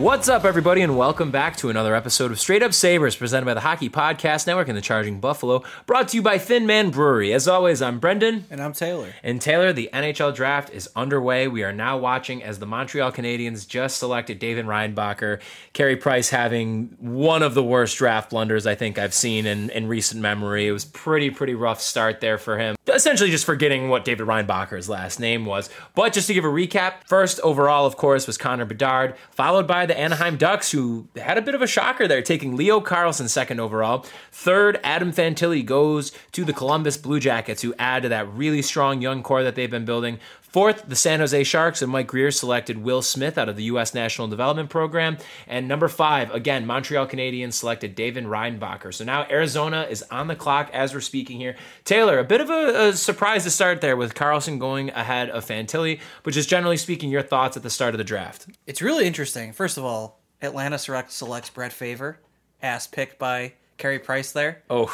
What's up, everybody, and welcome back to another episode of Straight Up Sabres, presented by the Hockey Podcast Network and the Charging Buffalo, brought to you by Thin Man Brewery. As always, I'm Brendan. And I'm Taylor. And Taylor, the NHL draft is underway. We are now watching as the Montreal Canadiens just selected David Reinbacher. Carey Price having one of the worst draft blunders I think I've seen in, in recent memory. It was pretty, pretty rough start there for him. Essentially just forgetting what David Reinbacher's last name was. But just to give a recap, first overall, of course, was Connor Bedard, followed by the Anaheim Ducks, who had a bit of a shocker there, taking Leo Carlsson second overall. Third, Adam Fantilli goes to the Columbus Blue Jackets, who add to that really strong young core that they've been building. Fourth, the San Jose Sharks and Mike Grier selected Will Smith out of the U.S. National Development Program. And number five, again, Montreal Canadiens selected David Reinbacher. So now Arizona is on the clock as we're speaking here. Taylor, a bit of a, a surprise to start there with Carlsson going ahead of Fantilli, but just generally speaking, your thoughts at the start of the draft. It's really interesting. First of all, Atlanta select, selects Brett Favor, ass picked by Carey Price there. Oh,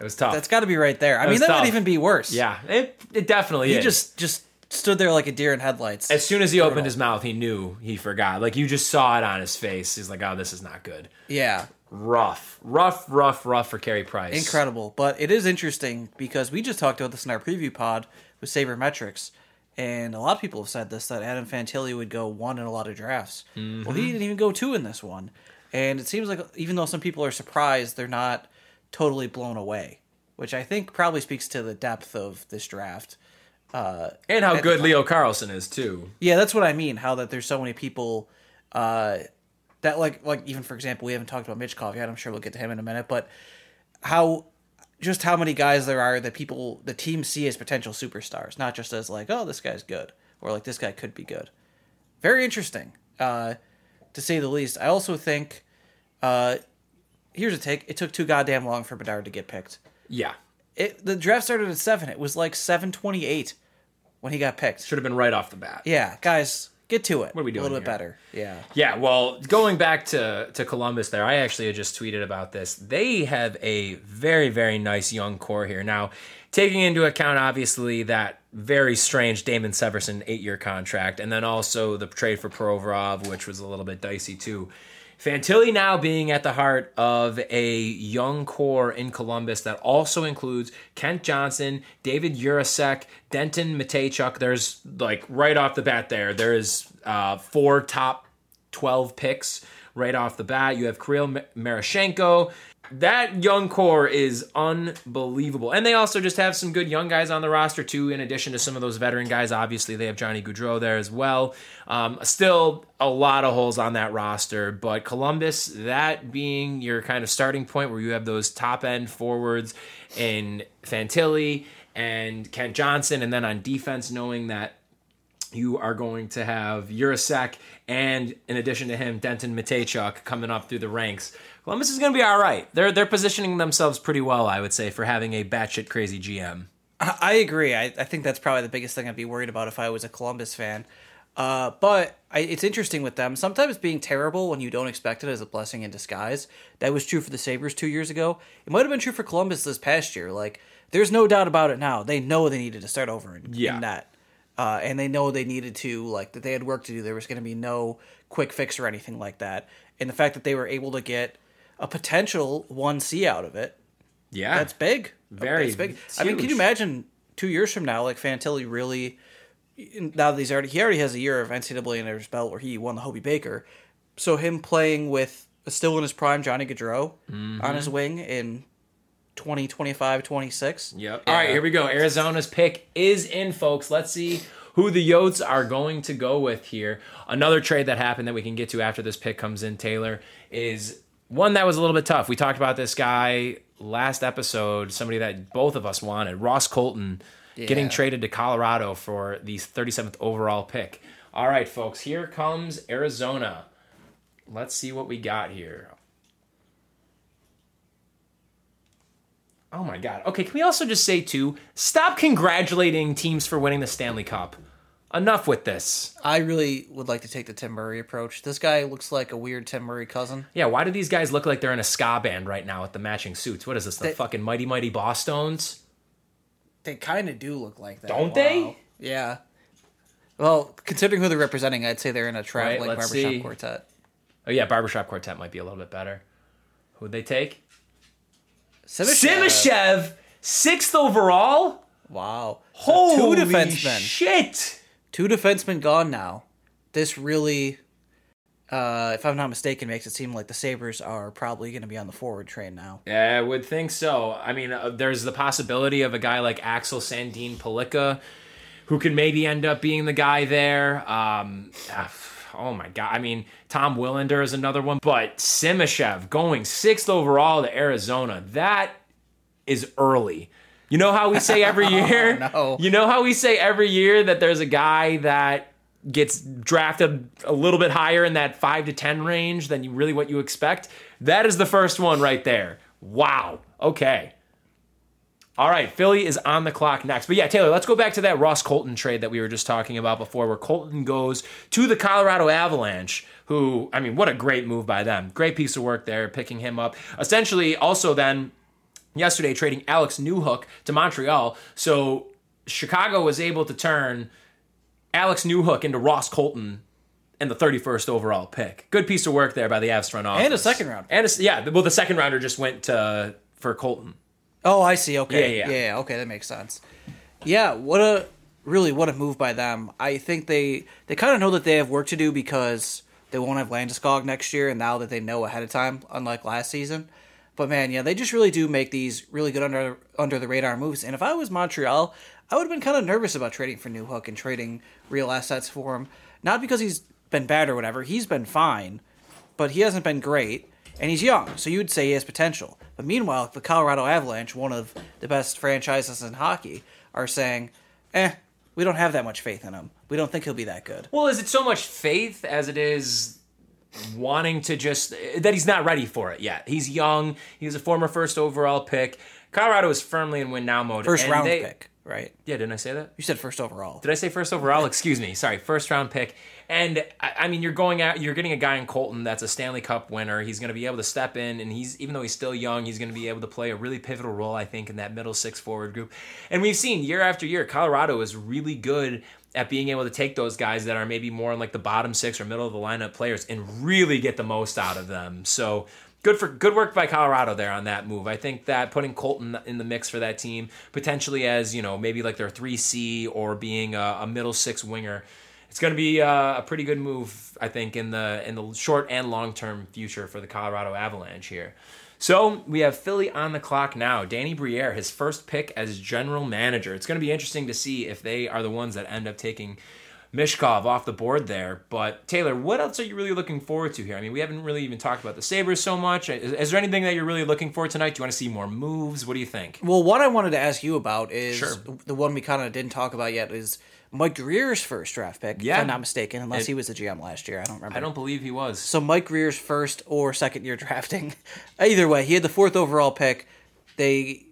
it was tough. That's got to be right there. I That mean, that tough. would even be worse. yeah, it, it definitely He is. just just stood there like a deer in headlights. as soon as he opened his mouth, he knew he forgot. Like you just saw it on his face. He's like, "Oh, this is not good." yeah, Rough, rough, rough, rough for Carey Price. incredible. But it is interesting because we just talked about this in our preview pod with Sabermetrics, and a lot of people have said this that Adam Fantilli would go one in a lot of drafts. Mm-hmm. Well, he didn't even go two in this one, and it seems like even though some people are surprised, they're not totally blown away, which I think probably speaks to the depth of this draft. Uh, and how good Leo Carlsson is too. Yeah, that's what I mean. How that there's so many people uh, that like like even for example, we haven't talked about Michkov yet. I'm sure we'll get to him in a minute, but how just how many guys there are that people the team see as potential superstars, not just as like oh this guy's good or like this guy could be good. Very interesting, uh, to say the least. I also think uh, here's a take. It took too goddamn long for Bedard to get picked. Yeah, It the draft started at seven. It was like seven twenty eight when he got picked. should have been right off the bat. Yeah, guys, get to it. What are we doing A little bit better. Yeah. Yeah, well, going back to, to Columbus there, I actually had just tweeted about this. They have a very, very nice young core here. Now, taking into account, obviously, that very strange Damon Severson eight year contract, and then also the trade for Provorov, which was a little bit dicey too. Fantilli now being at the heart of a young core in Columbus that also includes Kent Johnson, David Jiricek, Denton Mateychuk. There's like right off the bat there, there is uh, four top 12 picks right off the bat. You have Kirill Marchenko. That young core is unbelievable. And they also just have some good young guys on the roster, too, in addition to some of those veteran guys. Obviously, they have Johnny Gaudreau there as well. Um, still a lot of holes on that roster, but Columbus, that being your kind of starting point where you have those top end forwards in Fantilli and Kent Johnson, and then on defense, knowing that you are going to have Jiricek and in addition to him, Denton Mateychuk coming up through the ranks. Columbus is going to be all right. They're they're positioning themselves pretty well, I would say, for having a batshit crazy GM. I I agree. I, I think that's probably the biggest thing I'd be worried about if I was a Columbus fan. Uh, but I, it's interesting with them. Sometimes being terrible when you don't expect it is a blessing in disguise. That was true for the Sabres two years ago. It might have been true for Columbus this past year. Like, there's no doubt about it now. They know they needed to start over in, Yeah. in that. Uh, and they know they needed to, like, that they had work to do. There was going to be no quick fix or anything like that. And the fact that they were able to get a potential 1C out of it, Yeah, that's big. Very, That's big. I mean, can you imagine two years from now, like Fantilli really? Now that he's already he already has a year of NCAA under his belt where he won the Hobey Baker, so him playing with still in his prime Johnny Gaudreau Mm-hmm. on his wing in 2025, 26. Yep. All right, here we go. Arizona's pick is in, folks. Let's see who the Yotes are going to go with here. Another trade that happened that we can get to after this pick comes in, Taylor, is one that was a little bit tough. We talked about this guy last episode, somebody that both of us wanted, Ross Colton, getting traded to Colorado for the 37th overall pick. All right, folks, here comes Arizona. Let's see what we got here. Oh my god. Okay, can we also just say too, stop congratulating teams for winning the Stanley Cup. Enough with this. I really would like to take the Tim Murray approach. This guy looks like a weird Tim Murray cousin. Yeah, why do these guys look like they're in a ska band right now with the matching suits? What is this, the They- fucking Mighty Mighty Bosstones? They kind of do look like that, Don't they? Yeah. Well, considering who they're representing, I'd say they're in a traveling let's barbershop see. quartet. Oh yeah, Barbershop Quartet might be a little bit better. Who'd they take? Simashev. Sixth overall? Wow. So Holy two defensemen. shit! Two defensemen gone now. This really, uh, if I'm not mistaken, makes it seem like the Sabres are probably going to be on the forward train now. Yeah, I would think so. I mean, uh, there's the possibility of a guy like Axel Sandin Pellikka, who could maybe end up being the guy there. Um, ah, oh my god! I mean, Tom Willander is another one, but Simashev going sixth overall to Arizona. That is early. You know how we say every year? Oh, no. You know how we say every year that there's a guy that gets drafted a little bit higher in that 5 to 10 range than you really what you expect? That is the first one right there. Wow. Okay. All right, Philly is on the clock next. But yeah, Taylor, let's go back to that Ross Colton trade that we were just talking about before, where Colton goes to the Colorado Avalanche, who, I mean, what a great move by them. Great piece of work there, picking him up. Essentially, also then yesterday trading Alex Newhook to Montreal. So Chicago was able to turn Alex Newhook into Ross Colton and the 31st overall pick. Good piece of work there by the Avs front office. And a second round. And a, yeah, well, the second rounder just went to, for Colton. Oh, I see. Okay. Yeah, yeah. yeah. Okay, that makes sense. Yeah, what a really what a move by them. I think they they kind of know that they have work to do because they won't have Landeskog next year, and now that they know ahead of time, unlike last season. But man, yeah, they just really do make these really good under under the radar moves. And if I was Montreal, I would have been kind of nervous about trading for Newhook and trading real assets for him. Not because he's been bad or whatever. He's been fine, but he hasn't been great, and he's young, so you'd say he has potential. But meanwhile, the Colorado Avalanche, one of the best franchises in hockey, are saying, "Eh, we don't have that much faith in him. We don't think he'll be that good." Well, is it so much faith as it is wanting to just that he's not ready for it yet? He's young. He's a former first overall pick. Colorado is firmly in win now mode. First round they- pick, right? Yeah, didn't I say that? You said first overall. Did I say first overall? Excuse me. Sorry, first round pick. And I, I mean, you're going out. You're getting a guy in Colton that's a Stanley Cup winner. He's going to be able to step in, and he's even though he's still young, he's going to be able to play a really pivotal role, I think, in that middle six forward group. And we've seen year after year, Colorado is really good at being able to take those guys that are maybe more in like the bottom six or middle of the lineup players and really get the most out of them. So good for good work by Colorado there on that move. I think that putting Colton in the mix for that team, potentially as you know maybe like their three C or being a, a middle six winger, it's going to be uh, a pretty good move. I think in the in the short and long term future for the Colorado Avalanche here. So we have Philly on the clock now. Danny Briere, his first pick as general manager. It's going to be interesting to see if they are the ones that end up taking Michkov off the board there. But Taylor, what else are you really looking forward to here? I mean, we haven't really even talked about the Sabres so much. Is, is there anything that you're really looking for tonight? Do you want to see more moves? What do you think? Well, one I wanted to ask you about is Sure. the one we kind of didn't talk about yet is Mike Grier's first draft pick. Yeah. if I'm not mistaken, unless It- he was the GM last year. I don't remember. I don't believe he was. So Mike Grier's first or second year drafting. Either way, he had the fourth overall pick. They,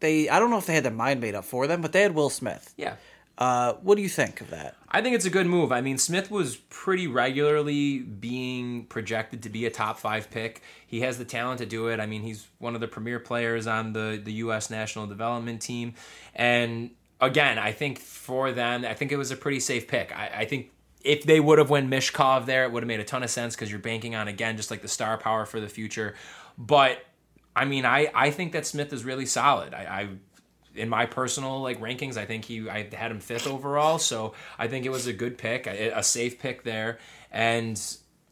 they, I don't know if they had their mind made up for them, but they had Will Smith. Yeah. Uh, what do you think of that? I think it's a good move. I mean, Smith was pretty regularly being projected to be a top five pick. He has the talent to do it. I mean, he's one of the premier players on the, the U.S. national development team. And again, I think for them, I think it was a pretty safe pick. I, I think if they would have went Michkov there, it would have made a ton of sense because you're banking on, again, just like the star power for the future. But I mean, I, I think that Smith is really solid. I, I in my personal like rankings, I think he I had him fifth overall, so I think it was a good pick, a, a safe pick there. And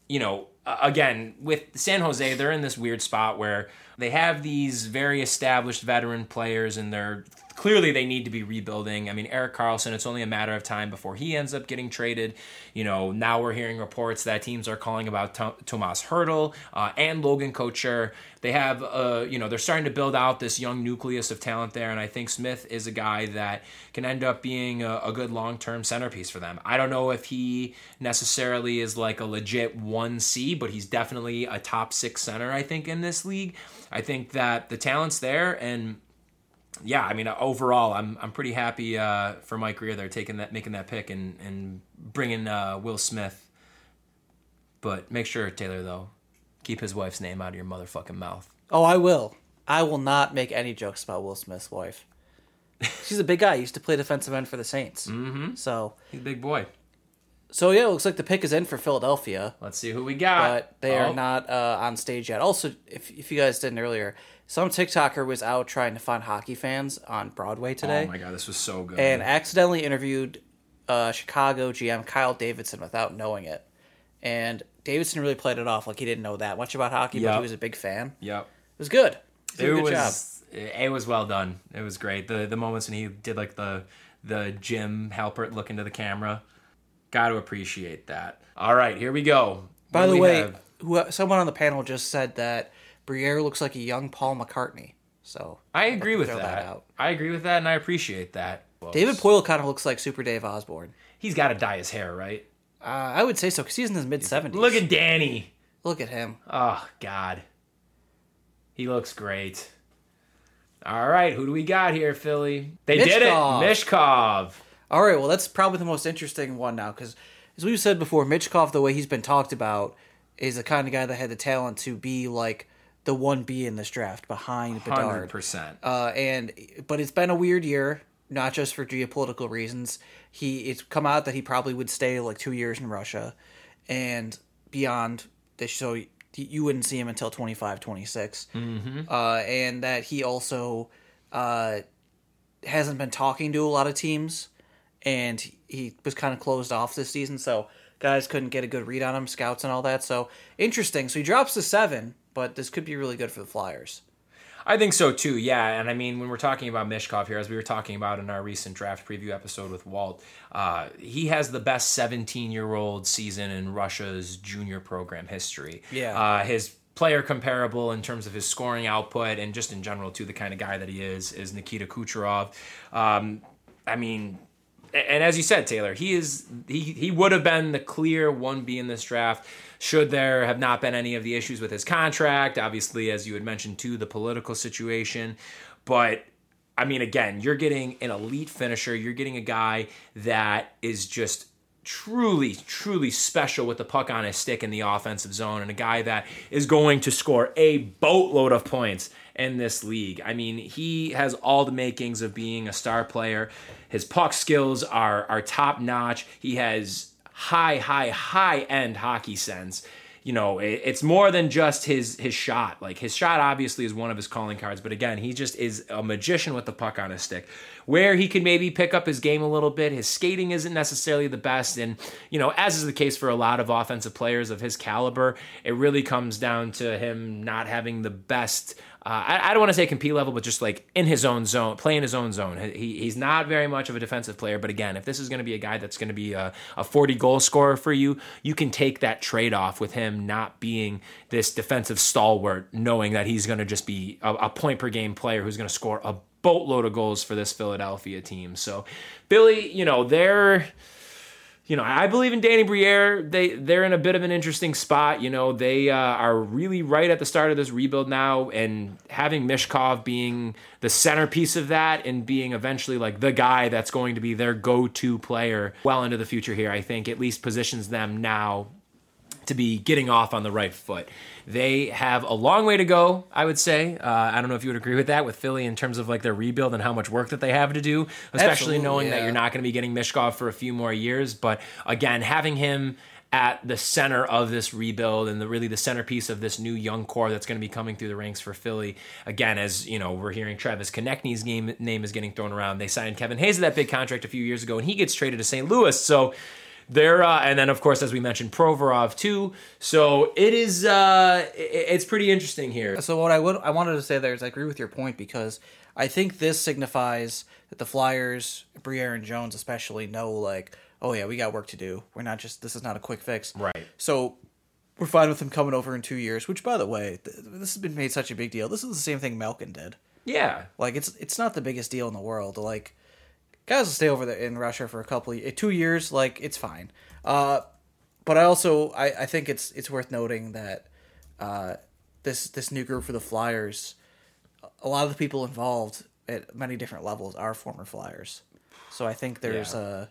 you know, again with San Jose, they're in this weird spot where they have these very established veteran players, and they're clearly they need to be rebuilding. I mean, Erik Karlsson, it's only a matter of time before he ends up getting traded. You know, now we're hearing reports that teams are calling about Tom- Tomas Hertl uh, and Logan Couture. They have, uh, you know, they're starting to build out this young nucleus of talent there, and I think Smith is a guy that can end up being a, a good long term centerpiece for them. I don't know if he necessarily is like a legit 1C, but he's definitely a top six center, I think, in this league. I think that the talent's there, and yeah, I mean, overall, I'm I'm pretty happy uh, for Mike Grier there taking that, making that pick, and and bringing uh, Will Smith. But make sure, Taylor, though, keep his wife's name out of your motherfucking mouth. Oh, I will. I will not make any jokes about Will Smith's wife. She's a big guy. He used to play defensive end for the Saints. Mm-hmm. So, He's a big boy. so yeah, it looks like the pick is in for Philadelphia, Let's see who we got. but they Oh, are not uh, on stage yet. Also, if if you guys didn't earlier, some TikToker was out trying to find hockey fans on Broadway today. Oh my god, this was so good. and accidentally interviewed uh, Chicago GM Kyle Davidson without knowing it. And Davidson really played it off like he didn't know that much about hockey, but he was a big fan. Yep, it was good. It a good was job. it was well done. It was great. The the moments when he did like the the Jim Halpert look into the camera. Got to appreciate that. All right, here we go. By What the way, have? who, someone on the panel just said that Briere looks like a young Paul McCartney. So I agree with that. out. I agree with that, and I appreciate that. David Poile kind of looks like Super Dave Osborne. he's got to dye his hair, right? Uh, I would say so because he's in his mid seventies. Look at Danny. look at him. Oh God, he looks great. All right, who do we got here, Philly? They did it, Michkov. Michkov. All right, well, that's probably the most interesting one now because, as we've said before, Michkov, the way he's been talked about, is the kind of guy that had the talent to be like the one B in this draft behind Bedard. 100%. Uh, and but it's been a weird year, not just for geopolitical reasons. He it's come out that he probably would stay like two years in Russia, and beyond. This, so you wouldn't see him until 25, 26. Mm-hmm. Uh, and that he also uh, hasn't been talking to a lot of teams, and he was kind of closed off this season. So guys couldn't get a good read on him, scouts and all that. So interesting. So he drops to seven, but this could be really good for the Flyers. I think so too. Yeah, and I mean when we're talking about Michkov here, as we were talking about in our recent draft preview episode with Walt, uh, he has the best 17-year-old season in Russia's junior program history. Yeah. uh, his player comparable in terms of his scoring output and just in general too, the kind of guy that he is is Nikita Kucherov. Um, I mean, and as you said, Taylor, he is he he would have been the clear one B in this draft should there have not been any of the issues with his contract. Obviously, as you had mentioned too, the political situation, but. I mean, again, you're getting an elite finisher. You're getting a guy that is just truly, truly special with the puck on his stick in the offensive zone, and a guy that is going to score a boatload of points in this league. I mean, he has all the makings of being a star player. His puck skills are are top notch. He has high, high, high end hockey sense. you know, it, it's more than just his his shot. Like his shot obviously is one of his calling cards, but again, he just is a magician with the puck on his stick. Where he can maybe pick up his game a little bit, his skating isn't necessarily the best, and you know, as is the case for a lot of offensive players of his caliber, it really comes down to him not having the best uh, I, I, don't want to say compete level, but just like in his own zone, play in his own zone. He, he's not very much of a defensive player, but again, if this is going to be a guy that's going to be a, a 40 goal scorer for you, you can take that trade off with him not being this defensive stalwart, knowing that he's going to just be a, a point per game player who's going to score a boatload of goals for this Philadelphia team. So, Philly, you know, they're you know, I believe in Danny Briere. They they're in a bit of an interesting spot. You know, they uh, are really right at the start of this rebuild now, and having Michkov being the centerpiece of that, and being eventually like the guy that's going to be their go-to player well into the future here, I think at least positions them now to be getting off on the right foot. They have a long way to go, I would say. Uh, I don't know if you would agree with that with Philly in terms of like their rebuild and how much work that they have to do, especially Absolutely, knowing yeah. that you're not going to be getting Michkov for a few more years. But again, having him at the center of this rebuild and the really the centerpiece of this new young core that's going to be coming through the ranks for Philly. Again, as you know, we're hearing Travis Konecny's name name is getting thrown around. They signed Kevin Hayes to that big contract a few years ago, and he gets traded to St. Louis. So there, uh, and then of course, as we mentioned, Provorov too. So it is, uh, it's pretty interesting here. So what I would I wanted to say there is I agree with your point because I think this signifies that the Flyers, Briere and Jones especially know like, oh yeah, we got work to do. We're not just this is not a quick fix. Right. So we're fine with him coming over in two years. Which, by the way, th- this has been made such a big deal. This is the same thing Malkin did. Yeah, Like it's it's not the biggest deal in the world. Like guys will stay over there in Russia for a couple of, two years. Like it's fine. Uh, but I also I, I think it's it's worth noting that uh, this this new group for the Flyers, a lot of the people involved at many different levels are former Flyers. So I think there's Yeah. a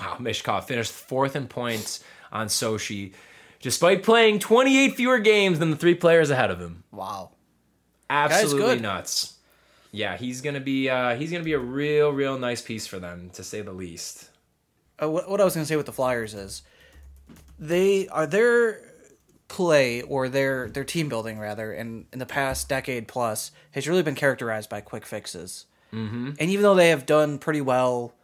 wow. Michkov finished fourth in points on Sochi, despite playing 28 fewer games than the three players ahead of him. wow. Absolutely good. nuts. Yeah, he's gonna be uh, he's gonna be a real, real nice piece for them, to say the least. uh, what, what I was going to say with the Flyers is they are their play or their their team building rather in in the past decade plus has really been characterized by quick fixes. Mm-hmm. And even though they have done pretty well,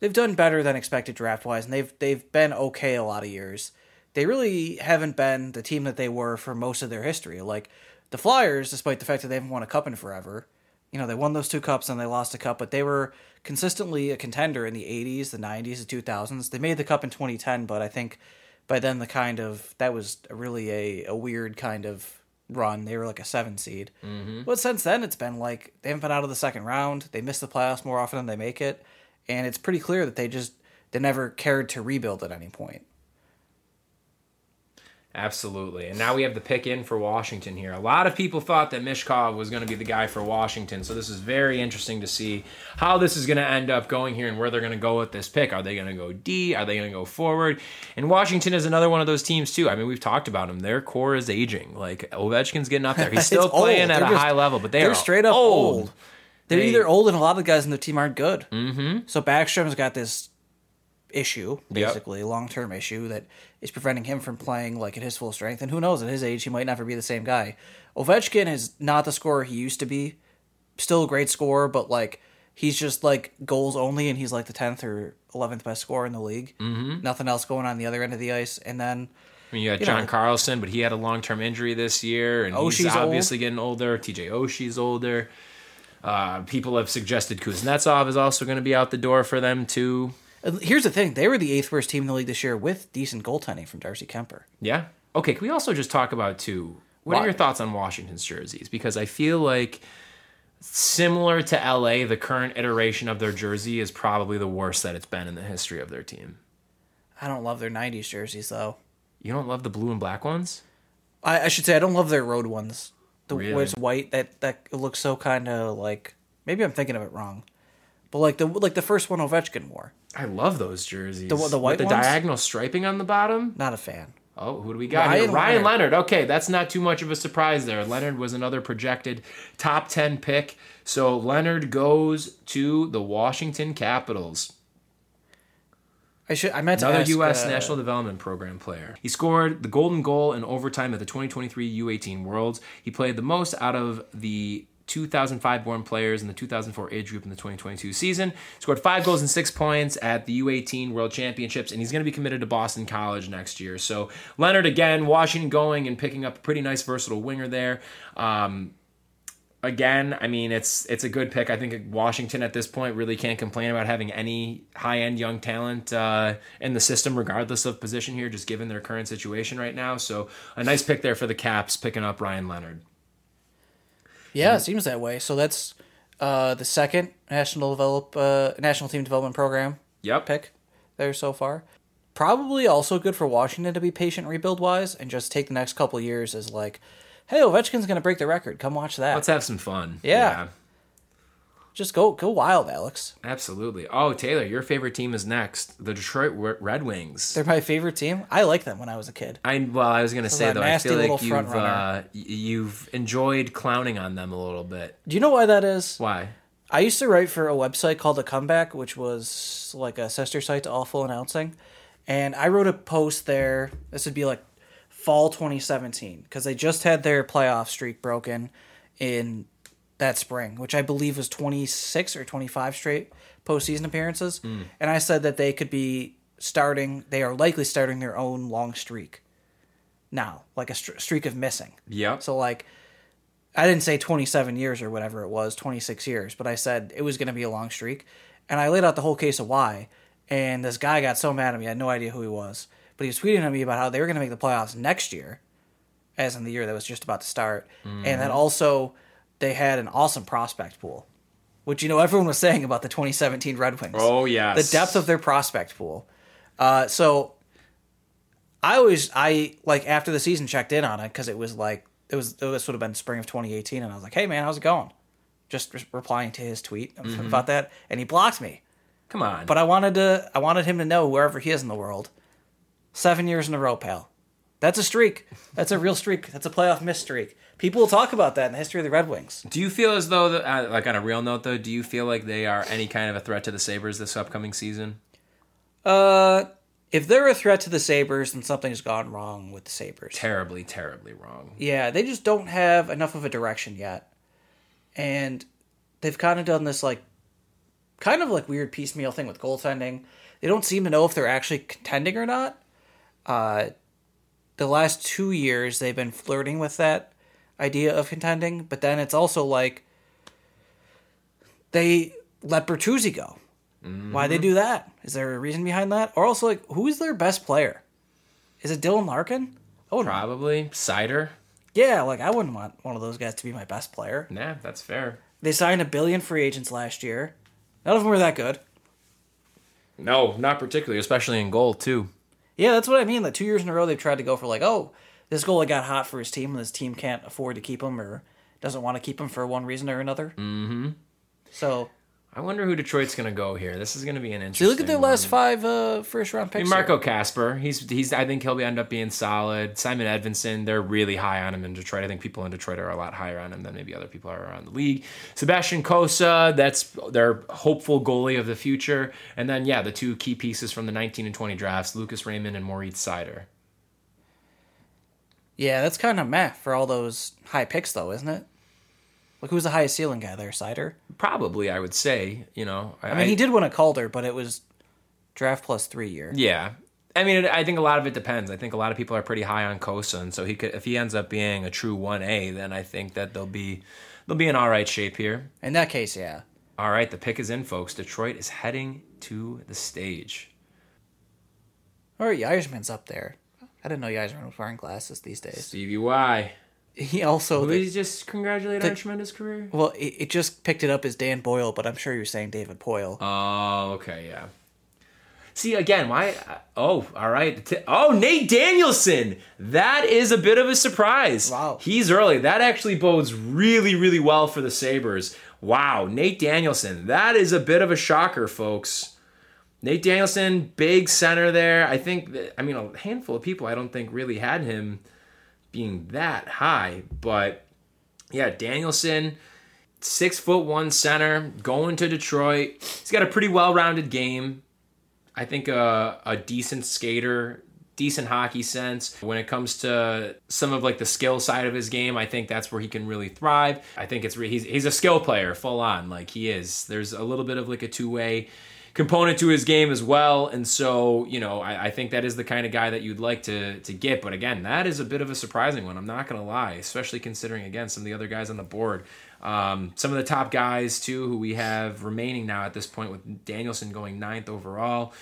they've done better than expected draft wise, and they've they've been okay a lot of years. They really haven't been the team that they were for most of their history. Like the Flyers, despite the fact that they haven't won a cup in forever, you know, they won those two cups and they lost a cup, but they were consistently a contender in the 80s, the 90s, the 2000s. They made the cup in 2010, but I think by then the kind of that was really a, a weird kind of run. They were like a seven seed. Mm-hmm. But since then, it's been like they haven't been out of the second round. They miss the playoffs more often than they make it, and it's pretty clear that they just they never cared to rebuild at any point. Absolutely. And now we have the pick in for Washington here. A lot of people thought that Michkov was going to be the guy for Washington. So this is very interesting to see how this is going to end up going here and where they're going to go with this pick. Are they going to go D? Are they going to go forward? And Washington is another one of those teams too. I mean, we've talked about them. Their core is aging. Like Ovechkin's getting up there. He's still playing at They're a high level, but they they're are straight up old. old. They're They- either old and a lot of the guys in the team aren't good. Mm-hmm. So Backstrom's got this issue, basically a long term issue that is preventing him from playing like at his full strength. And who knows, at his age, he might never be the same guy. Ovechkin is not the scorer he used to be. Still a great scorer, but like he's just like goals only, and he's like the tenth or eleventh best scorer in the league. Mm-hmm. Nothing else going on the other end of the ice, and then. I mean, you got You John know. Carlson, but he had a long term injury this year, and he's Oshie's old. obviously getting older. TJ Oshie's older. Uh, people have suggested Kuznetsov is also going to be out the door for them too. Here's the thing: they were the eighth worst team in the league this year with decent goaltending from Darcy Kuemper. Yeah. Okay. Can we also just talk about too? What are your thoughts on Washington's jerseys? Because I feel like similar to LA, the current iteration of their jersey is probably the worst that it's been in the history of their team. I don't love their '90s jerseys though. You don't love the blue and black ones? I, I should say I don't love their road ones. The Really? where it's white that that looks so kind of like maybe I'm thinking of it wrong, but like the like the first one Ovechkin wore. I love those jerseys. The- the white With the ones? diagonal striping on the bottom. Not a fan. Oh, who do we got Ryan here? Ryan Leonard. Leonard. Okay, that's not too much of a surprise there. Leonard was another projected top 10 pick. So Leonard goes to the Washington Capitals. I should. I meant to Another ask, U.S. uh, National Development Program player. He scored the golden goal in overtime at the 2023 U18 Worlds. He played the most out of the 2005 born players in the 2004 age group in the 2022 season. Scored five goals and six points at the U18 World Championships, and he's going to be committed to Boston College next year. So Leonard again, Washington going and picking up a pretty nice versatile winger there. Um, again, I mean, it's it's a good pick. I think Washington at this point really can't complain about having any high end young talent uh, in the system, regardless of position here, just given their current situation right now. So a nice pick there for the Caps, picking up Ryan Leonard. Yeah, it seems that way. So that's uh, the second national develop uh, national team development program Yep. pick there so far. Probably also good for Washington to be patient rebuild wise and just take the next couple years as like, hey, Ovechkin's gonna break the record. Come watch that. Let's have some fun. Yeah. Just go go wild, Alex. absolutely. Oh, Taylor, your favorite team is next. The Detroit Red- Wings. They're my favorite team. I like them when I was a kid. I well, I was gonna say though, I feel like you've uh, you've enjoyed clowning on them a little bit. Do you know why that is? Why? I used to write for a website called The Comeback, which was like a sister site to Awful Announcing. And I wrote a post there. This would be like fall 2017 because they just had their playoff streak broken in that spring, which I believe was 26 or 25 straight postseason appearances. And I said that they could be starting, they are likely starting their own long streak now, like a str- streak of missing. Yep. So like I didn't say 27 years or whatever it was, 26 years, but I said it was going to be a long streak. And I laid out the whole case of why. And this guy got so mad at me, I had no idea who he was. But he was tweeting at me about how they were going to make the playoffs next year, as in the year that was just about to start. And Mm-hmm. that also they had an awesome prospect pool, which, you know, everyone was saying about the 2017 Red Wings. Oh, yeah, The depth of their prospect pool. Uh, so I always I like after the season checked in on it because it was like it was this would have been spring of 2018, and I was like, "Hey man, how's it going?" Just re- replying to his tweet Mm-hmm. about that, and he blocked me. Come on. But I wanted to I wanted him to know wherever he is in the world, seven years in a row, pal. That's a streak. That's a real streak. That's a playoff miss streak. People will talk about that in the history of the Red Wings. Do you feel as though, uh, like on a real note, though, do you feel like they are any kind of a threat to the Sabres this upcoming season? Uh, if they're a threat to the Sabres, then something's gone wrong with the Sabres. Terribly, terribly wrong. Yeah, they just don't have enough of a direction yet. And they've kind of done this like kind of like weird piecemeal thing with goaltending. They don't seem to know if they're actually contending or not. Uh the last 2 years they've been flirting with that idea of contending, but then it's also like they let Bertuzzi go. Why they mm-hmm. do that? Is there a reason behind that? Or also like who is their best player? Is it Dylan Larkin? Oh, Probably. Seider? yeah, like I wouldn't want one of those guys to be my best player. Nah, that's fair. They signed a billion free agents last year. None of them were that good. No, not particularly, especially in goal, too. Yeah, that's what I mean. Like two years in a row, they've tried to go for like, oh, this goalie got hot for his team, and this team can't afford to keep him or doesn't want to keep him for one reason or another. Mm-hmm. So, I wonder who Detroit's going to go here. This is going to be an interesting you look at their one. last five uh, first round I picks. mean, Marco. Kasper, he's he's. I think he'll be end up being solid. Simon Edvinsson, they're really high on him in Detroit. I think people in Detroit are a lot higher on him than maybe other people are around the league. Sebastian Cossa, that's their hopeful goalie of the future. And then yeah, the two key pieces from the 19 and 20 drafts, Lucas Raymond and Maurice Seider. Yeah, that's kind of meh for all those high picks, though, isn't it? Like, who's the highest ceiling guy there? Seider. Probably, I would say. You know, I mean, he did win a Calder, but it was draft plus three year. Yeah. I mean, I think a lot of it depends. I think a lot of people are pretty high on Cossa, and so he could, if he ends up being a true one A, then I think that they'll be, they'll be in all right shape here. In that case, yeah. All right, the pick is in, folks. Detroit is heading to the stage. All right, Yzerman's up there. I didn't know Yzerman was wearing glasses these days. Stevie Y. He also Please just congratulate the- on a tremendous career. well, it, it just picked it up as Dan Boyle, but I'm sure you're saying David Poile. Oh, okay, yeah. See again, why? Oh, all right. Oh, Nate Danielson. That is a bit of a surprise. Wow. He's early. That actually bodes really, really well for the Sabres. Wow, Nate Danielson. That is a bit of a shocker, folks. Nate Danielson, big center there. I think. That, I mean, a handful of people I don't think really had him being that high, but yeah, Danielson six foot one center going to Detroit. He's got a pretty well rounded game. I think a, a decent skater, decent hockey sense. When it comes to some of like the skill side of his game, I think that's where he can really thrive. I think it's re- he's he's a skill player, full on, like he is. There's a little bit of like a two way component to his game as well. And so, you know, I, I, think that is the kind of guy that you'd like to to get. But again, that is a bit of a surprising one. I'm not going to lie, especially considering again some of the other guys on the board. Um, some of the top guys too, who we have remaining now at this point, with Danielson going ninth overall.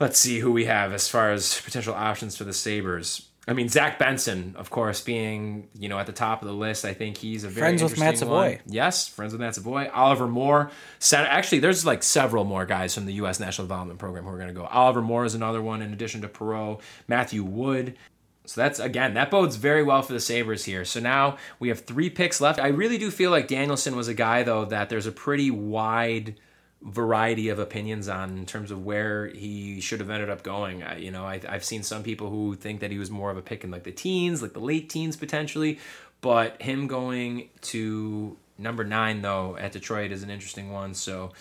Let's see who we have as far as potential options for the Sabres. I mean, Zach Benson, of course, being you know at the top of the list. I think he's a very friends with Matt Savoy. One. Yes, friends with Matt Savoy. Oliver Moore. Actually, there's like several more guys from the U.S. National Development Program who are going to go. Oliver Moore is another one, in addition to Perreault, Matthew Wood. So that's again that bodes very well for the Sabres here. So now we have three picks left. I really do feel like Danielson was a guy though that there's a pretty wide variety of opinions on in terms of where he should have ended up going. I, you know, I, I've seen some people who think that he was more of a pick in like the teens, like the late teens potentially, but him going to number nine though at Detroit is an interesting one. So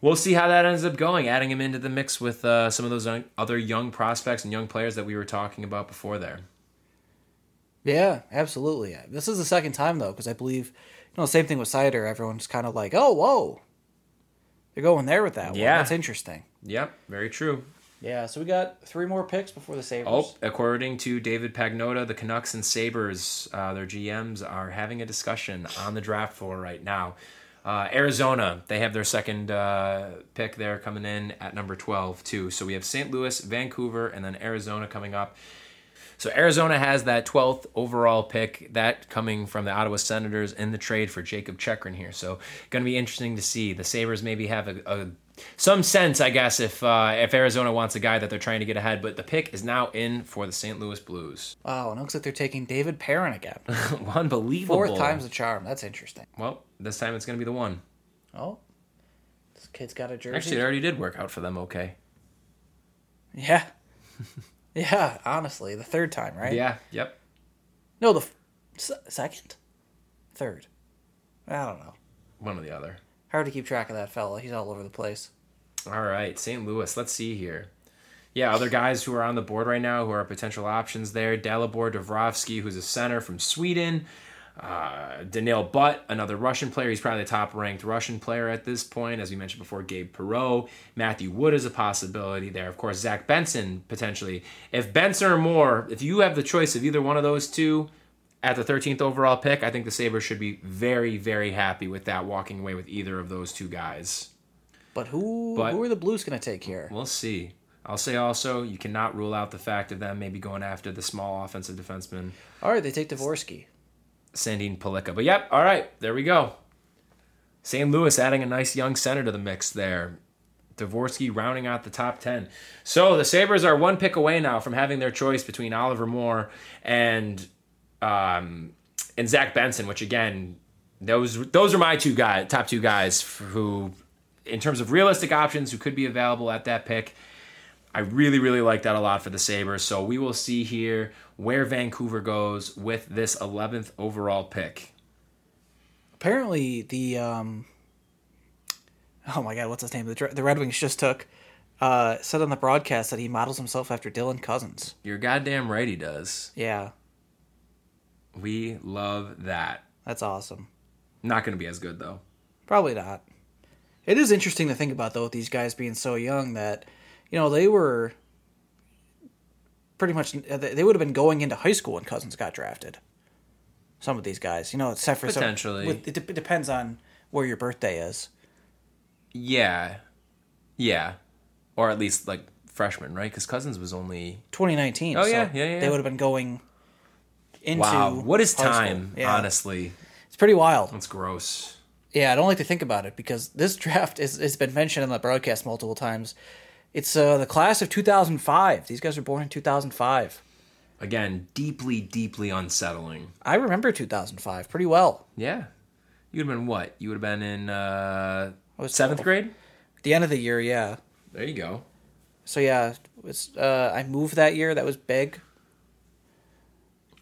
we'll see how that ends up going. Adding him into the mix with uh, some of those other young prospects and young players that we were talking about before there. Yeah, absolutely. This is the second time though, because I believe, you know, same thing with Seider. Everyone's kind of like, "Oh, whoa, they're going there with that one. Yeah. That's interesting. Yep, very true. Yeah, so we got three more picks before the Sabres. Oh, according to David Pagnotta, the Canucks and Sabres, uh, their GMs are having a discussion on the draft floor right now. Uh, Arizona, they have their second uh, pick there coming in at number 12, too. So we have St. Louis, Vancouver, and then Arizona coming up. So Arizona has that 12th overall pick, that coming from the Ottawa Senators in the trade for Jakob Chychrun here. So going to be interesting to see. The Sabres maybe have a, a some sense, I guess, if uh, if Arizona wants a guy that they're trying to get ahead. But the pick is now in for the St. Louis Blues. Wow, it looks like they're taking David Perron again. Unbelievable. Fourth time's the charm. That's interesting. Well, this time it's going to be the one. Oh, this kid's got a jersey. Actually, it already did work out for them. Okay. Yeah. Yeah, honestly, the third time, right? Yeah. Yep. No, the f- second, third. I don't know. One or the other. Hard to keep track of that fella. He's all over the place. All right, St. Louis. Let's see here. Yeah, other guys who are on the board right now who are potential options there. Dalibor Dubrovsky, who's a center from Sweden. Uh, Daniil But, another Russian player. He's probably the top ranked Russian player at this point. As we mentioned before, Gabe Perreault. Matthew Wood is a possibility there. Of course, Zach Benson potentially. If Benson or Moore, if you have the choice of either one of those two at the 13th overall pick, I think the Sabres should be very, very happy with that, walking away with either of those two guys. But who, but, who are the Blues going to take here? We'll see. I'll say also, you cannot rule out the fact of them maybe going after the small offensive defenseman. All right, they take Dvorsky. Sandin Pellikka. But yep, all right, there we go. St. Louis adding a nice young center to the mix there. Dvorsky rounding out the top 10. So the Sabres are one pick away now from having their choice between Oliver Moore and um, and Zach Benson, which again, those those are my two guys, top two guys who, in terms of realistic options, who could be available at that pick. I really, really like that a lot for the Sabres. So we will see here where Vancouver goes with this 11th overall pick. Apparently, the um, oh my god, what's his name? The, the Red Wings just took uh, said on the broadcast that he models himself after Dylan Cozens. You're goddamn right, he does. Yeah, we love that. That's awesome. Not going to be as good though. Probably not. It is interesting to think about though, with these guys being so young that you know, they were pretty much uh, they would have been going into high school when Cozens got drafted. Some of these guys, you know, except for potentially, some, it, it depends on where your birthday is. Yeah, yeah, or at least like freshman, right? Because Cozens was only 2019. Oh so yeah, yeah, yeah. They would have been going into. Wow, what is time? Yeah. Honestly, it's pretty wild. It's gross. Yeah, I don't like to think about it because this draft is has been mentioned in the broadcast multiple times. It's uh, the class of 2005. These guys were born in 2005. Again, deeply, deeply unsettling. I remember 2005 pretty well. Yeah. You would have been what? You would have been in uh, seventh grade? the end of the year, yeah. There you go. So yeah, was uh, I moved that year. That was big.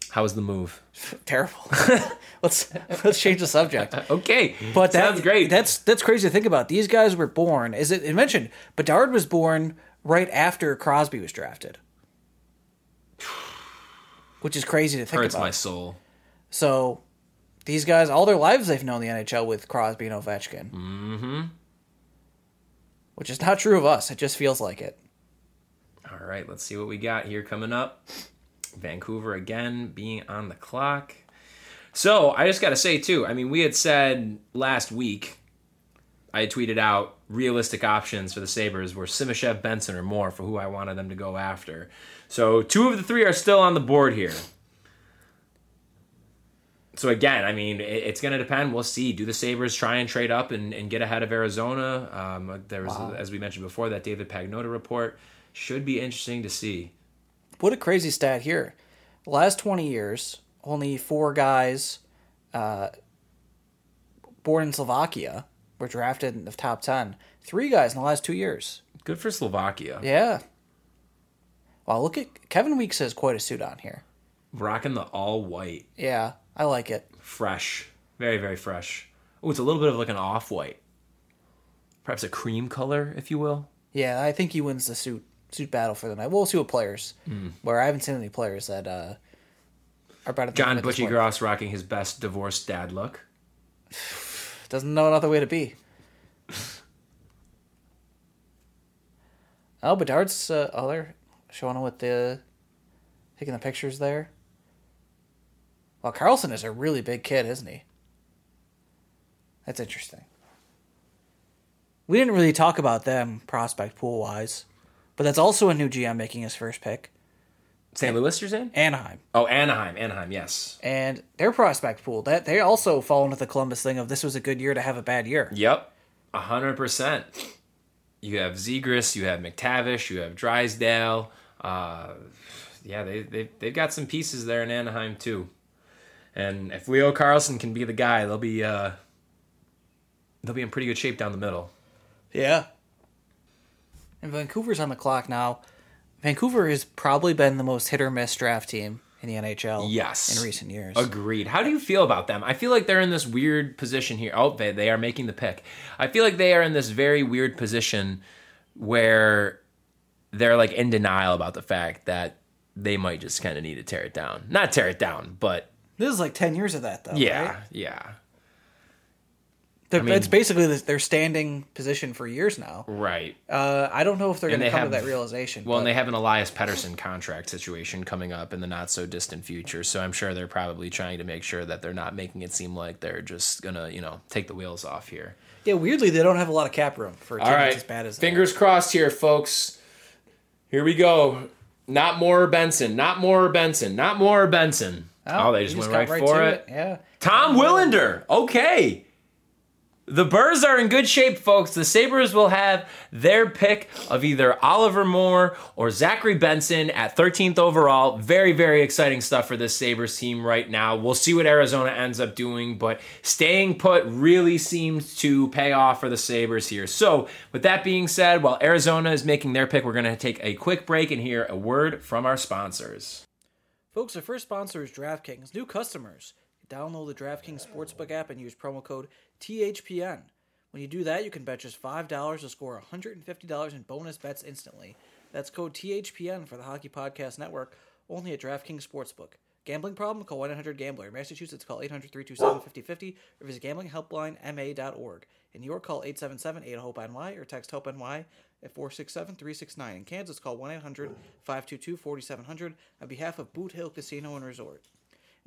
How was the move? Terrible. let's let's change the subject. okay, but that, sounds great. That's that's crazy to think about. These guys were born. Is it, it mentioned? Bedard was born right after Crosby was drafted, which is crazy to think Hurts about. my soul. So these guys, all their lives, they've known the NHL with Crosby and Ovechkin. Mm-hmm. Which is not true of us. It just feels like it. All right, let's see what we got here coming up. Vancouver again being on the clock. So I just got to say, too, I mean, we had said last week, I had tweeted out realistic options for the Sabres were Simashev, Benson, or Moore for who I wanted them to go after. So two of the three are still on the board here. So again, I mean, it's going to depend. We'll see. Do the Sabres try and trade up and, and get ahead of Arizona? Um, there was, as we mentioned before, that David Pagnotta report should be interesting to see. What a crazy stat here. The last 20 years, only four guys uh, born in Slovakia were drafted in the top 10. Three guys in the last two years. Good for Slovakia. Yeah. Wow, look at Kevin Weekes has quite a suit on here. Rocking the all white, Yeah, I like it. fresh, very very fresh. Oh, it's a little bit of like an off white, perhaps a cream color, if you will. Yeah, I think he wins the suit suit battle for the night. We'll see what players. Where I haven't seen any players that uh, are better John him Butchie. Gross rocking his best divorced dad look. Doesn't know another way to be. oh, Bedard's uh, oh, they're showing with the taking the pictures there. Well, Carlsson is a really big kid, isn't he? That's interesting. We didn't really talk about them prospect pool wise, but that's also a new GM making his first pick, St. Louis, you're saying? Anaheim. Oh, Anaheim, Anaheim, yes. and their prospect pool that they also fall into the Columbus thing of this was a good year to have a bad year. Yep, a hundred percent. You have Zegras, you have McTavish, you have Drysdale. Uh, yeah, they they they've got some pieces there in Anaheim too. And if Leo Carlsson can be the guy, they'll be uh, they'll be in pretty good shape down the middle. Yeah. And Vancouver's on the clock now. Vancouver has probably been the most hit or miss draft team in the NHL. Yes. in recent years. Agreed. How do you feel about them? I feel like they're in this weird position here. Oh, they, they are making the pick. I feel like they are in this very weird position where they're like in denial about the fact that they might just kind of need to tear it down. Not tear it down, but This is like ten years of that, though. yeah, right? yeah. They're- mean- it's basically their standing position for years now. Right. Uh, I don't know if they're going to come have- to that realization. Well, and they have an Elias Pettersson contract situation coming up in the not so distant future. So I'm sure they're probably trying to make sure that they're not making it seem like they're just gonna, you know, take the wheels off here. yeah, weirdly, they don't have a lot of cap room for a team right. as bad as Fingers crossed here, folks. Here we go. Not more Benson. Not more Benson. Not more Benson. Oh, they just went got right, for to it. Yeah. Tom Willander. Okay. The Birds are in good shape, folks. The Sabres will have their pick of either Oliver Moore or Zachary Benson at 13th overall. Very, very exciting stuff for this Sabres team right now. We'll see what Arizona ends up doing, but staying put really seems to pay off for the Sabres here. So, with that being said, while Arizona is making their pick, we're going to take a quick break and hear a word from our sponsors. Folks, our first sponsor is DraftKings. New customers, download the DraftKings Sportsbook app and use promo code THPN. When you do that, you can bet just $5 to score $150 in bonus bets instantly. That's code THPN for the Hockey Podcast Network, only at DraftKings Sportsbook. Gambling problem? Call 1-800-GAMBLER. Massachusetts, call 800-327-5050 or visit gamblinghelplinema.org. In New York, call 877-8-HOPE-NY or text HOPE-NY at 467-369. In Kansas, call 1-800-522-4700 on behalf of Boot Hill Casino and Resort.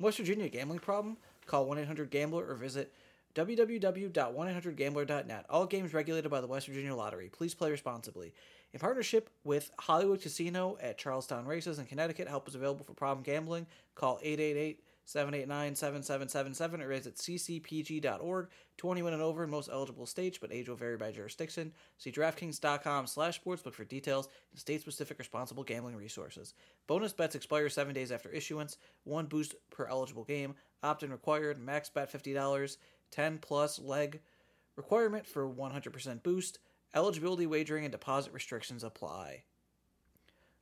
West Virginia, gambling problem? Call 1-800-GAMBLER or visit www.1800gambler.net. All games regulated by the West Virginia Lottery. Please play responsibly. In partnership with Hollywood Casino at Charlestown Races in Connecticut, help is available for problem gambling. Call 888-789-7777 or visit ccpg.org. 21 and over in most eligible states, but age will vary by jurisdiction. See DraftKings.com slash sportsbook for details and state-specific responsible gambling resources. Bonus bets expire seven days after issuance. One boost per eligible game. Opt-in required. Max bet $50. 10 plus leg requirement for 100% boost. Eligibility wagering and deposit restrictions apply.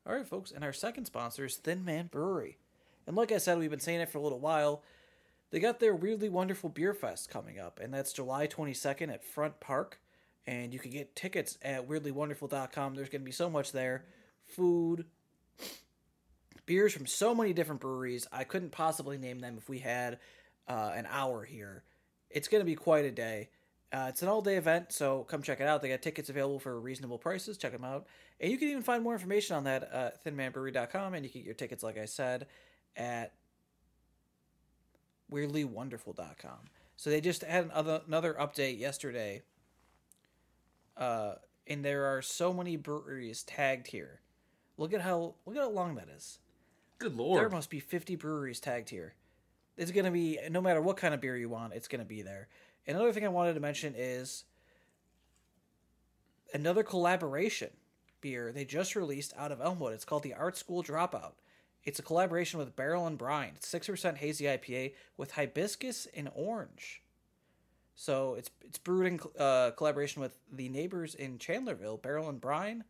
All right, folks, and our second sponsor is Thin Man Brewery. And like I said, we've been saying it for a little while. They got their Weirdly Wonderful Beer Fest coming up, and that's July 22nd at Front Park. And you can get tickets at weirdlywonderful.com. There's going to be so much there food, beers from so many different breweries. I couldn't possibly name them if we had uh, an hour here. It's going to be quite a day. Uh, it's an all day event, so come check it out. They got tickets available for reasonable prices. Check them out. And you can even find more information on that at thinmanbrewery.com. And you can get your tickets, like I said, at weirdlywonderful.com. So they just had another, another update yesterday. Uh, and there are so many breweries tagged here. Look at how look at how long that is. Good lord. There must be 50 breweries tagged here. It's going to be, no matter what kind of beer you want, it's going to be there. Another thing I wanted to mention is another collaboration beer they just released out of Elmwood. It's called the Art School Dropout. It's a collaboration with Barrel and Brine. It's 6% hazy IPA with hibiscus and orange. So it's it's brewed in uh, collaboration with the neighbors in Chandlerville, Barrel and Brine.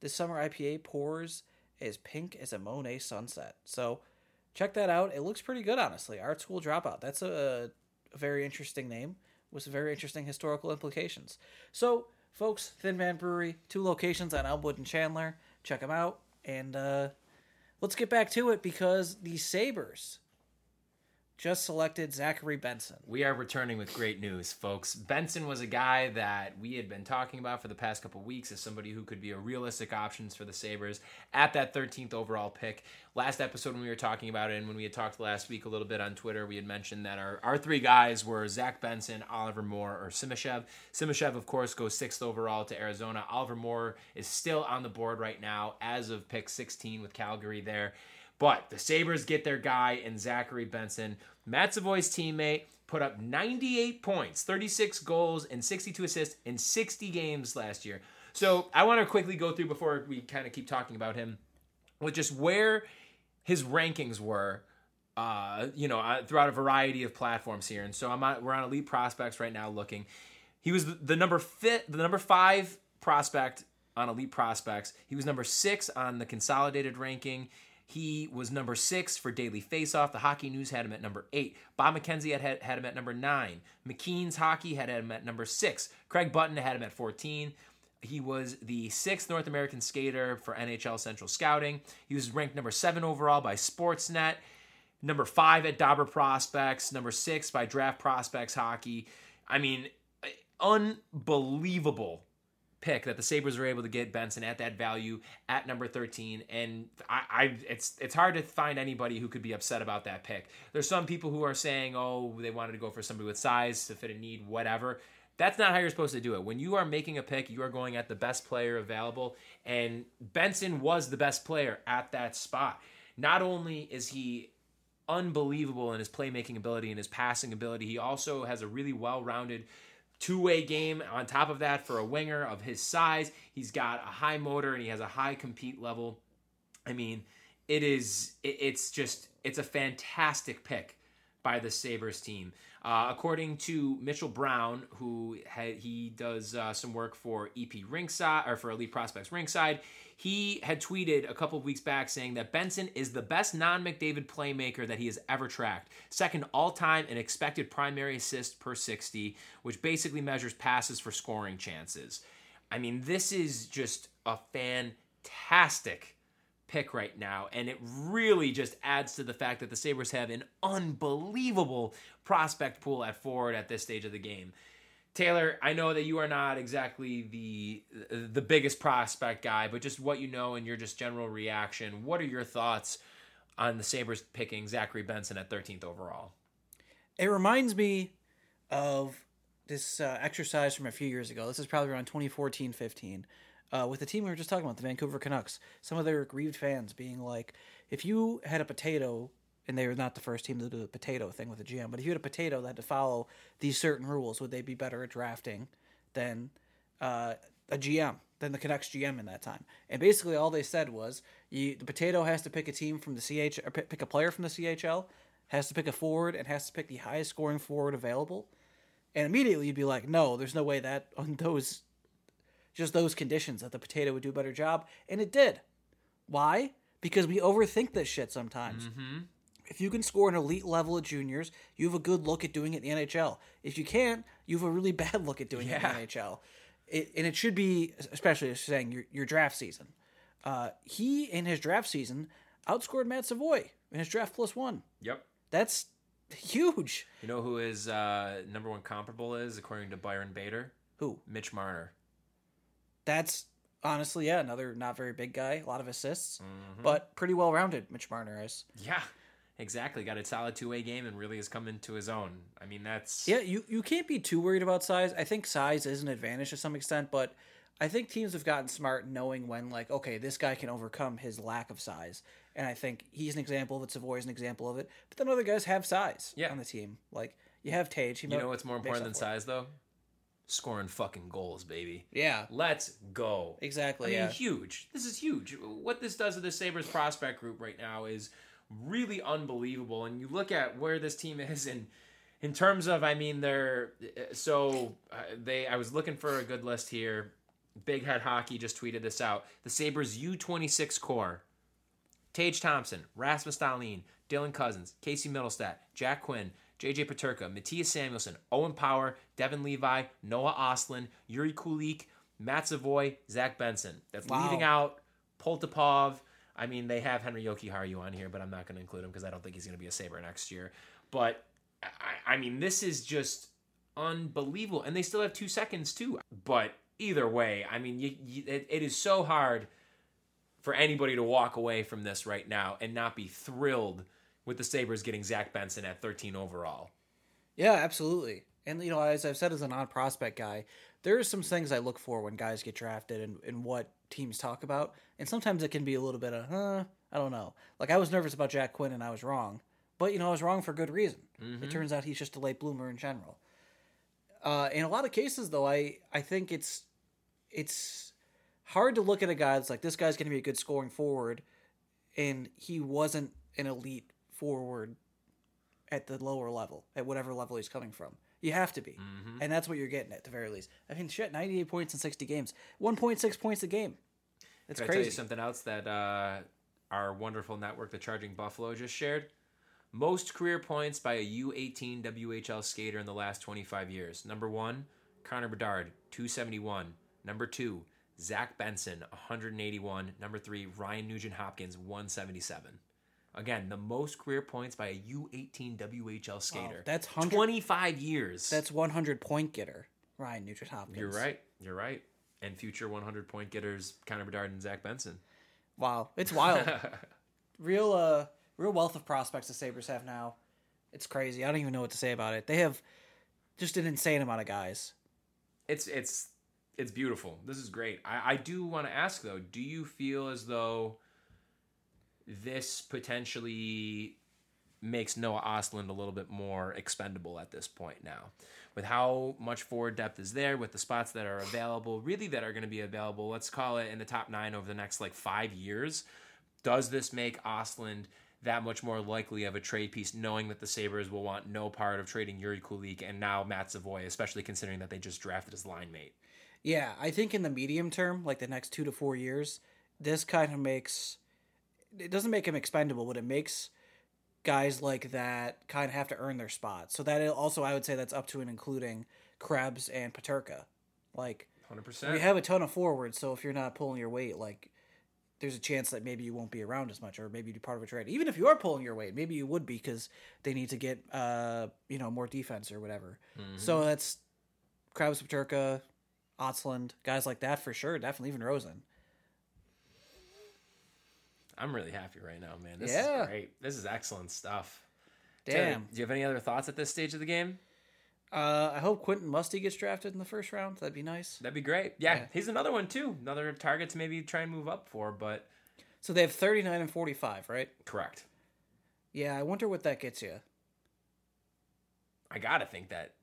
This summer IPA pours as pink as a Monet sunset. So check that out. It looks pretty good, honestly. Art School Dropout. That's a, a very interesting name with some very interesting historical implications. So, folks, Thin Man Brewery, two locations on Elmwood and Chandler. Check them out. And uh, let's get back to it because the Sabres just selected Zachary Benson. We are returning with great news, folks. Benson was a guy that we had been talking about for the past couple weeks as somebody who could be a realistic options for the Sabres at that 13th overall pick. Last episode, when we were talking about it, and when we had talked last week a little bit on Twitter, we had mentioned that our, our three guys were Zach Benson, Oliver Moore, or Simashev. Simashev, of course, goes sixth overall to Arizona. Oliver Moore is still on the board right now as of pick 16 with Calgary there. But the Sabres get their guy in Zachary Benson. Matt Savoy's teammate put up 98 points, 36 goals, and 62 assists in 60 games last year. So I want to quickly go through before we kind of keep talking about him with just where his rankings were. Uh, you know, uh, throughout a variety of platforms here, and so I'm on, we're on Elite Prospects right now. Looking, he was the, the number fit, the number five prospect on Elite Prospects. He was number six on the consolidated ranking. He was number six for Daily Faceoff. The Hockey News had him at number eight. Bob McKenzie had, had, had him at number nine. McKeen's Hockey had him at number six. Craig Button had him at 14. He was the sixth North American skater for NHL Central Scouting. He was ranked number seven overall by Sportsnet, number five at Dobber Prospects, number six by Draft Prospects Hockey. I mean, uh, unbelievable pick that the Sabres were able to get Benson at that value at number 13 and I, I it's it's hard to find anybody who could be upset about that pick. There's some people who are saying, "Oh, they wanted to go for somebody with size to fit a need, whatever." That's not how you're supposed to do it. When you are making a pick, you are going at the best player available and Benson was the best player at that spot. Not only is he unbelievable in his playmaking ability and his passing ability, he also has a really well-rounded two-way game on top of that for a winger of his size. He's got a high motor and he has a high compete level. I mean it is, it's just it's a fantastic pick by the sabres team uh, according to mitchell brown who he does uh, some work for ep rinkside or for elite prospects rinkside he had tweeted a couple weeks back saying that benson is the best non-mcdavid playmaker that he has ever tracked. Second all-time in expected primary assists per 60 which basically measures passes for scoring chances. I mean this is just a fantastic pick right now, and it really just adds to the fact that the Sabres have an unbelievable prospect pool at forward at this stage of the game. Taylor, I know that you are not exactly the the biggest prospect guy, but just what you know and your just general reaction. What are your thoughts on the Sabres picking Zachary Benson at 13th overall? It reminds me of this uh, exercise from a few years ago. This is probably around 2014 15. Uh, with the team we were just talking about, the Vancouver Canucks. Some of their aggrieved fans being like, if you had a potato, and they were not the first team to do the potato thing with the GM, but if you had a potato that had to follow these certain rules, would they be better at drafting than uh, a GM, than the Canucks GM in that time? And basically, all they said was, you, the potato has to pick a team from the CH, or pick a player from the CHL, has to pick a forward, and has to pick the highest scoring forward available. And immediately you'd be like, no, there's no way that on those just those conditions that the potato would do a better job. And it did. Why? Because we overthink this shit sometimes. Mm-hmm. If you can score an elite level at juniors, you have a good look at doing it in the NHL. If you can't, you have a really bad look at doing Yeah. it in the NHL. it, and it should be especially saying your your draft season. Uh, he in his draft season outscored Matt Savoy in his draft plus one. Yep. That's huge. You know who his uh, number one comparable is, according to Byron Bader? Who? Mitch Marner. That's honestly, yeah, another not very big guy, a lot of assists, Mm-hmm. but pretty well rounded. Mitch Marner is. Yeah, exactly. Got a solid two way game and really has come into his own. I mean, that's Yeah, you you can't be too worried about size. I think size is an advantage to some extent, but I think teams have gotten smart knowing when like, okay, this guy can overcome his lack of size. And I think he's an example of it, Savoy is an example of it. But then other guys have size Yeah. on the team. Like you have Tage. You know what's more important than size, though? Scoring fucking goals, baby. Yeah. Let's go. Exactly, I mean, yeah. huge. This is huge. What this does to the Sabres prospect group right now is really unbelievable. And you look at where this team is and in terms of, I mean, they're so uh, they. I was looking for a good list here. Big Head Hockey just tweeted this out. The Sabres U26 core Tage Thompson, Rasmus Dahlin, Dylan Cozens, Casey Mittelstadt, Jack Quinn, JJ Peterka, Mattias Samuelsson, Owen Power, Devon Levi, Noah Ostlund, Jiri Kulich, Matt Savoy, Zach Benson. That's Wow. leaving out Poltapov. I mean, they have Henri Jokiharju on here, but I'm not going to include him because I don't think he's going to be a Sabre next year. But, I, I mean, this is just unbelievable. And they still have two seconds, too. But either way, I mean, you, you, it, it is so hard for anybody to walk away from this right now and not be thrilled with the Sabres getting Zach Benson at 13 overall. Yeah, absolutely. And you know, as I've said as a non-prospect guy, there are some things I look for when guys get drafted and, and what teams talk about. And sometimes it can be a little bit of, huh, I don't know. Like I was nervous about Jack Quinn and I was wrong. But you know, I was wrong for good reason. It turns out he's just a late bloomer in general. Uh, in a lot of cases though, I I think it's it's hard to look at a guy that's like this guy's going to be a good scoring forward and he wasn't an elite forward at the lower level, at whatever level he's coming from. You have to be. Mm-hmm. And that's what you're getting at the very least. I mean, shit, 98 points in 60 games. 1.6 points a game. That's Can I tell you crazy. something else that uh, our wonderful network, the Charging Buffalo, just shared? Most career points by a U18 WHL skater in the last 25 years. Number one, Connor Bedard, 271. Number two, Zach Benson, 181. Number three, Ryan Nugent Hopkins, 177. Again, the most career points by a U18 WHL skater. that's 100 25 years. That's 100 point getter, Ryan Nugent Hopkins. You're right. You're right. And future 100 point getters, Connor Bedard and Zach Benson. Wow, it's wild. real, uh, real wealth of prospects the Sabres have now. It's crazy. I don't even know what to say about it. They have just an insane amount of guys. it's it's it's beautiful. This is great. I, I do want to ask though, do you feel as though this potentially makes Noah Ostlund a little bit more expendable at this point now? With how much forward depth is there, with the spots that are available, really that are going to be available, let's call it in the top nine over the next like five years, does this make Ostlund that much more likely of a trade piece, knowing that the Sabres will want no part of trading Jiri Kulich and now Matt Savoy, especially considering that they just drafted his line mate? Yeah, I think in the medium term, like the next two to four years, this kind of makes it doesn't make him expendable, but it makes guys like that kind of have to earn their spot. So that also, I would say that's up to and including Krebs and Peterka. Like 100%. we have a ton of forwards, so if you're not pulling your weight, like there's a chance that maybe you won't be around as much, or maybe you'd be part of a trade. Even if you are pulling your weight, maybe you would be because they need to get uh you know more defense or whatever. So that's Krebs, Peterka, Ostlund, guys like that for sure. Definitely even Rosen. I'm really happy right now, man. This Yeah. is great. This is excellent stuff. Damn. Do you have any other thoughts at this stage of the game? Uh, I hope Quentin Musty gets drafted in the first round. That'd be nice. That'd be great. Yeah, Yeah. he's another one too. Another target to maybe try and move up for, but So they have 39 and 45, right? correct. Yeah, I wonder what that gets you. I gotta think that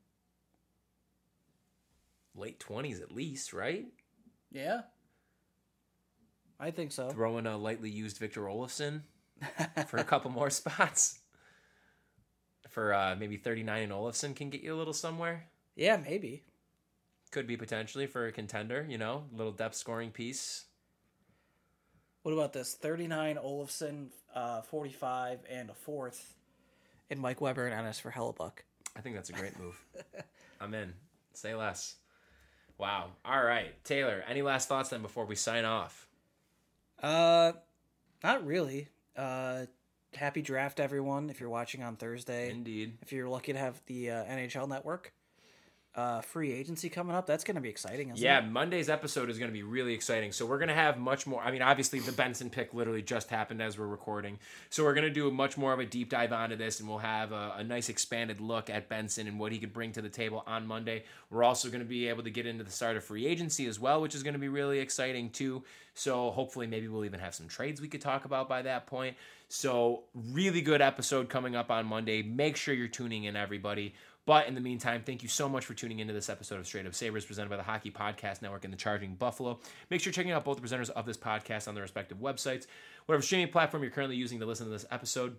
late twenties at least, right? Yeah. I think so. Throw in a lightly used Victor Olofsson for a couple more spots. For uh, maybe 39 and Olofsson can get you a little somewhere. Yeah, maybe. Could be potentially for a contender, you know, little depth scoring piece. What about this? 39 Olofsson, uh, 45, and a fourth. And Mike Weber and Ennis for Hellebuyck. I think that's a great move. I'm in. Say less. Wow. All right, Taylor. Any last thoughts then before we sign off? Uh, not really. Uh, happy draft, everyone. If you're watching on Thursday, Indeed. If you're lucky to have the uh, NHL Network, uh, free agency coming up. That's going to be exciting. Yeah, it? Monday's episode is going to be really exciting. So we're going to have much more. I mean, obviously the Benson pick literally just happened as we're recording. So we're going to do a much more of a deep dive onto this, and we'll have a, a nice expanded look at Benson and what he could bring to the table on Monday. We're also going to be able to get into the start of free agency as well, which is going to be really exciting too. So hopefully, maybe we'll even have some trades we could talk about by that point. So really good episode coming up on Monday. Make sure you're tuning in, everybody. But in the meantime, thank you so much for tuning into this episode of Straight Up Sabres presented by the Hockey Podcast Network and the Charging Buffalo. Make sure you're checking out both the presenters of this podcast on their respective websites. Whatever streaming platform you're currently using to listen to this episode,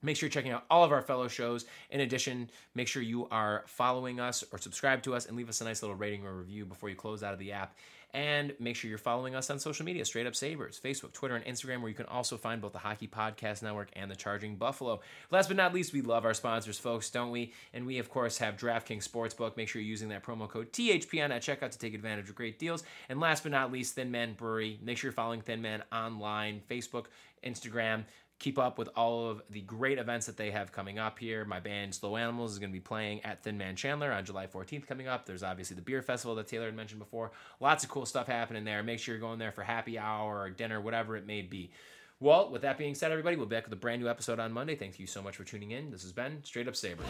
Make sure you're checking out all of our fellow shows. In addition, make sure you are following us or subscribe to us and leave us a nice little rating or review before you close out of the app. And make sure you're following us on social media, Straight Up Sabres, Facebook, Twitter, and Instagram, where you can also find both the Hockey Podcast Network and the Charging Buffalo. Last but not least, we love our sponsors, folks, don't we? And we, of course, have DraftKings Sportsbook. Make sure you're using that promo code THPN at checkout to take advantage of great deals. And last but not least, Thin Man Brewery. Make sure you're following Thin Man online, Facebook, Instagram keep up with all of the great events that they have coming up here. My band Slow Animals is going to be playing at Thin Man Chandler on July 14th coming up. There's obviously the beer festival that Taylor had mentioned before. Lots of cool stuff happening there. Make sure you're going there for happy hour or dinner, whatever it may be. Well, with that being said, everybody, we'll be back with a brand new episode on Monday. Thank you so much for tuning in. This has been Straight Up Sabres.